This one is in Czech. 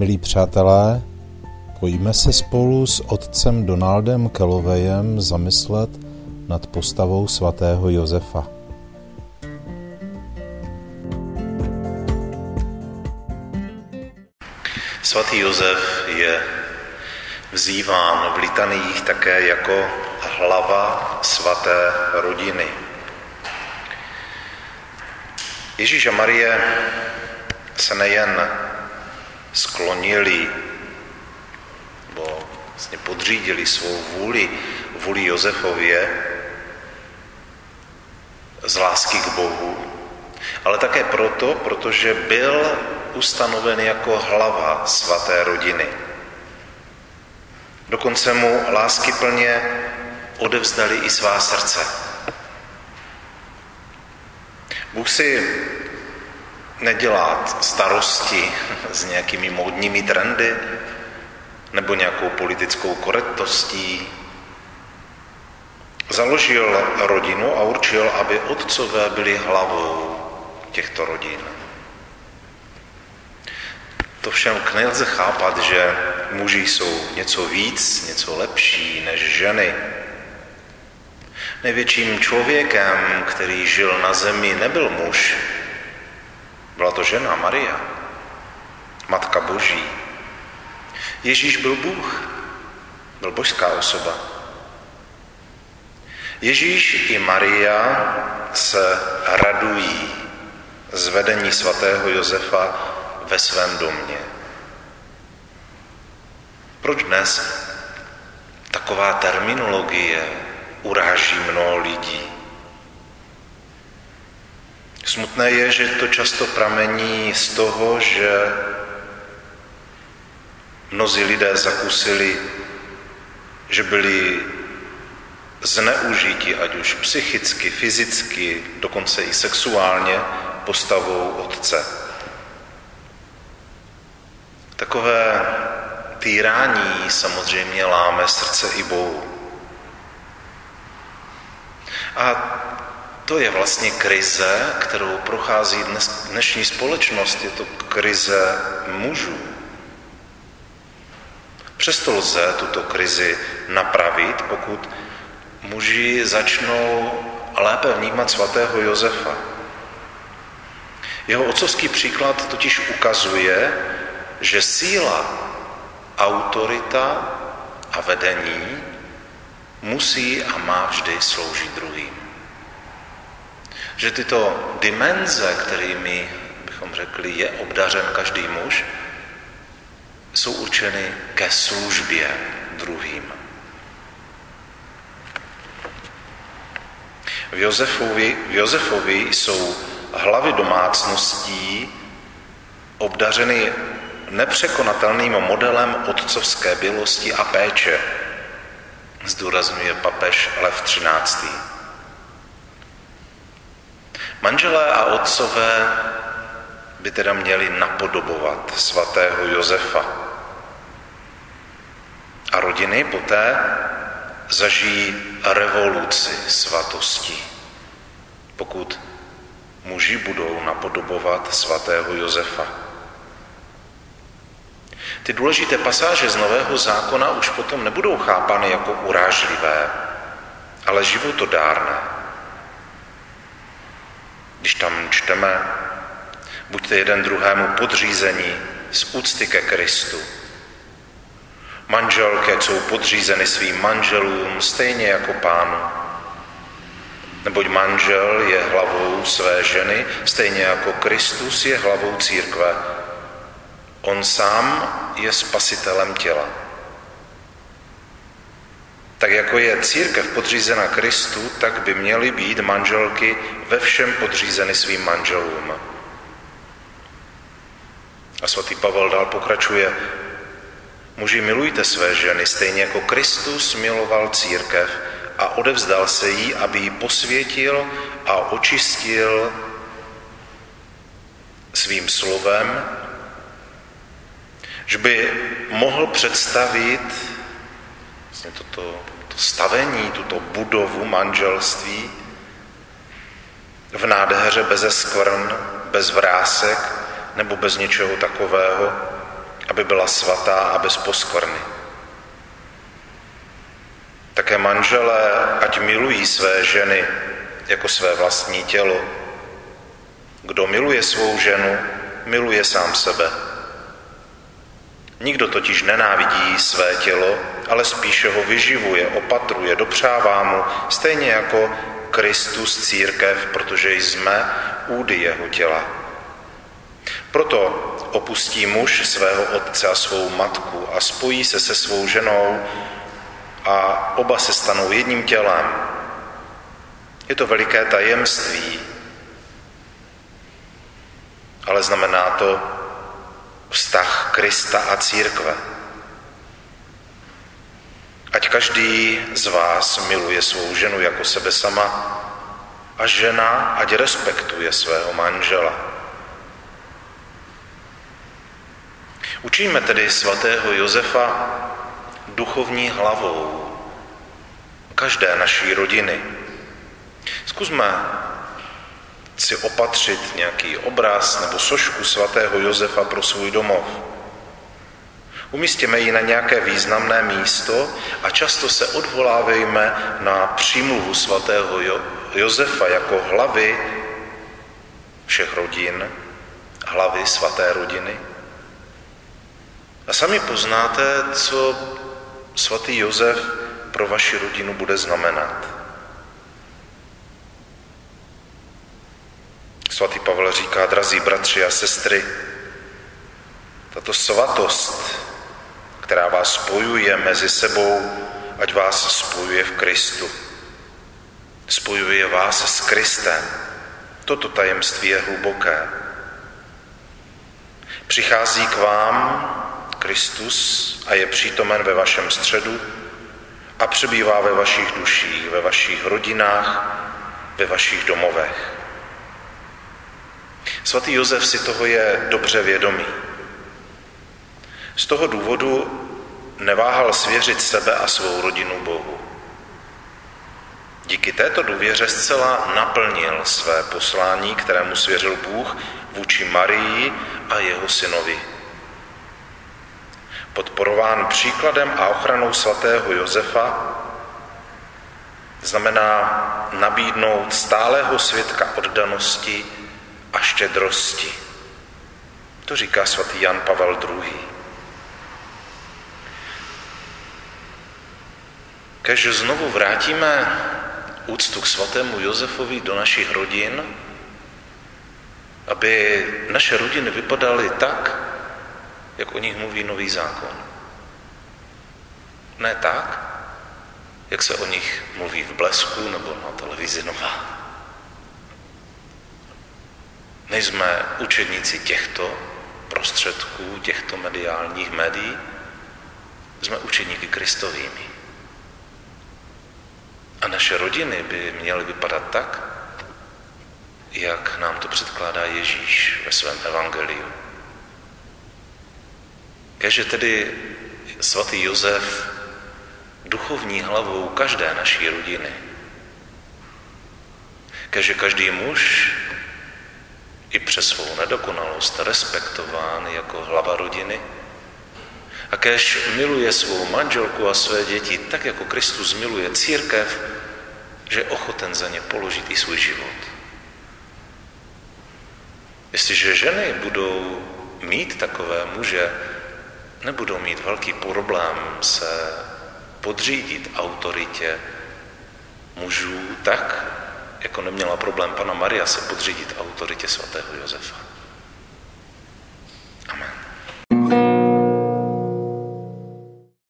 Milí přátelé, pojďme se spolu s otcem Donaldem Kelovejem zamyslet nad postavou svatého Josefa. Svatý Josef je vzýván v litaných také jako hlava svaté rodiny. Ježíš a Marie se nejen sklonili nebo vlastně podřídili svou vůli, vůli Josefově z lásky k Bohu, ale také proto, protože byl ustanoven jako hlava svaté rodiny. Dokonce mu lásky plně odevzdali i svá srdce. Bůh si nedělá starosti s nějakými módními trendy nebo nějakou politickou korektností. Založil rodinu a určil, aby otcové byli hlavou těchto rodin. To všem nelze chápat, že muži jsou něco víc, něco lepší než ženy. Největším člověkem, který žil na zemi, nebyl muž. Byla to žena Maria, Matka Boží. Ježíš byl Bůh, byl božská osoba. Ježíš i Maria se radují z vedení svatého Josefa ve svém domě. Proč dnes taková terminologie uráží mnoho lidí? Smutné je, že to často pramení z toho, že mnozí lidé zakusili, že byli zneužiti, ať už psychicky, fyzicky, dokonce i sexuálně, postavou otce. Takové týrání samozřejmě láme srdce i Bohu. A to je vlastně krize, kterou prochází dnes, dnešní společnost. Je to krize mužů. Přesto lze tuto krizi napravit, pokud muži začnou lépe vnímat svatého Josefa. Jeho otcovský příklad totiž ukazuje, že síla, autorita a vedení musí a má vždy sloužit druhým. Že tyto dimenze, kterými bychom řekli, je obdařen každý muž, jsou určeny ke službě druhým. V Josefovi, v Josefovi jsou hlavy domácností obdařeny nepřekonatelným modelem otcovské bělosti a péče, zdůrazňuje papež Lev XIII. Manželé a otcové by teda měli napodobovat svatého Josefa. A rodiny poté zažijí revoluci svatosti, pokud muži budou napodobovat svatého Josefa. Ty důležité pasáže z Nového zákona už potom nebudou chápány jako urážlivé, ale životodárné. Když tam čteme, buďte jeden druhému podřízení z úcty ke Kristu. Manželky, jsou podřízeny svým manželům, stejně jako pánu. Neboť manžel je hlavou své ženy, stejně jako Kristus je hlavou církve. On sám je spasitelem těla. Tak jako je církev podřízena Kristu, tak by měly být manželky ve všem podřízeny svým manželům. A svatý Pavel dál pokračuje, muži milujte své ženy, stejně jako Kristus miloval církev a odevzdal se jí, aby ji posvětil a očistil svým slovem, že by mohl představit vlastně toto, to stavení, tuto budovu manželství v nádheře bez skvrn, bez vrásek nebo bez něčeho takového, aby byla svatá a bez poskvrny. Také manželé, ať milují své ženy jako své vlastní tělo. Kdo miluje svou ženu, miluje sám sebe. Nikdo totiž nenávidí své tělo, ale spíše ho vyživuje, opatruje, dopřává mu, stejně jako Kristus církev, protože jsme údy jeho těla. Proto opustí muž svého otce a svou matku a spojí se se svou ženou a oba se stanou jedním tělem. Je to veliké tajemství, ale znamená to vztah Krista a církve. Každý z vás miluje svou ženu jako sebe sama a žena ať respektuje svého manžela. Učíme tedy svatého Josefa duchovní hlavou každé naší rodiny. Zkusme si opatřit nějaký obraz nebo sošku svatého Josefa pro svůj domov. Umístěme ji na nějaké významné místo a často se odvolávejme na přímluvu svatého Josefa jako hlavy všech rodin, hlavy svaté rodiny. A sami poznáte, co svatý Josef pro vaši rodinu bude znamenat. Svatý Pavel říká, drazí bratři a sestry, tato svatost, která vás spojuje mezi sebou, ať vás spojuje v Kristu. Spojuje vás s Kristem. Toto tajemství je hluboké. Přichází k vám Kristus a je přítomen ve vašem středu a přebývá ve vašich duších, ve vašich rodinách, ve vašich domovech. Svatý Josef si toho je dobře vědomý. Z toho důvodu neváhal svěřit sebe a svou rodinu Bohu. Díky této důvěře zcela naplnil své poslání, kterému svěřil Bůh vůči Marii a jeho synovi. Podporován příkladem a ochranou svatého Josefa znamená nabídnout stálého svědka oddanosti a štědrosti. To říká svatý Jan Pavel II. Kež znovu vrátíme úctu k svatému Josefovi do našich rodin, aby naše rodiny vypadaly tak, jak o nich mluví nový zákon. Ne tak, jak se o nich mluví v Blesku nebo na televizi Nová. Nejsme učedníci těchto prostředků, těchto mediálních médií, jsme učeníky Kristovými. A naše rodiny by měly vypadat tak, jak nám to předkládá Ježíš ve svém evangeliu. Keže tedy svatý Josef duchovní hlavou každé naší rodiny. Keže každý muž i přes svou nedokonalost respektován jako hlava rodiny. A kež miluje svou manželku a své děti tak, jako Kristus miluje církev, že je ochoten za ně položit i svůj život. Jestliže ženy budou mít takové muže, nebudou mít velký problém se podřídit autoritě mužů tak, jako neměla problém pana Maria se podřídit autoritě svatého Josefa.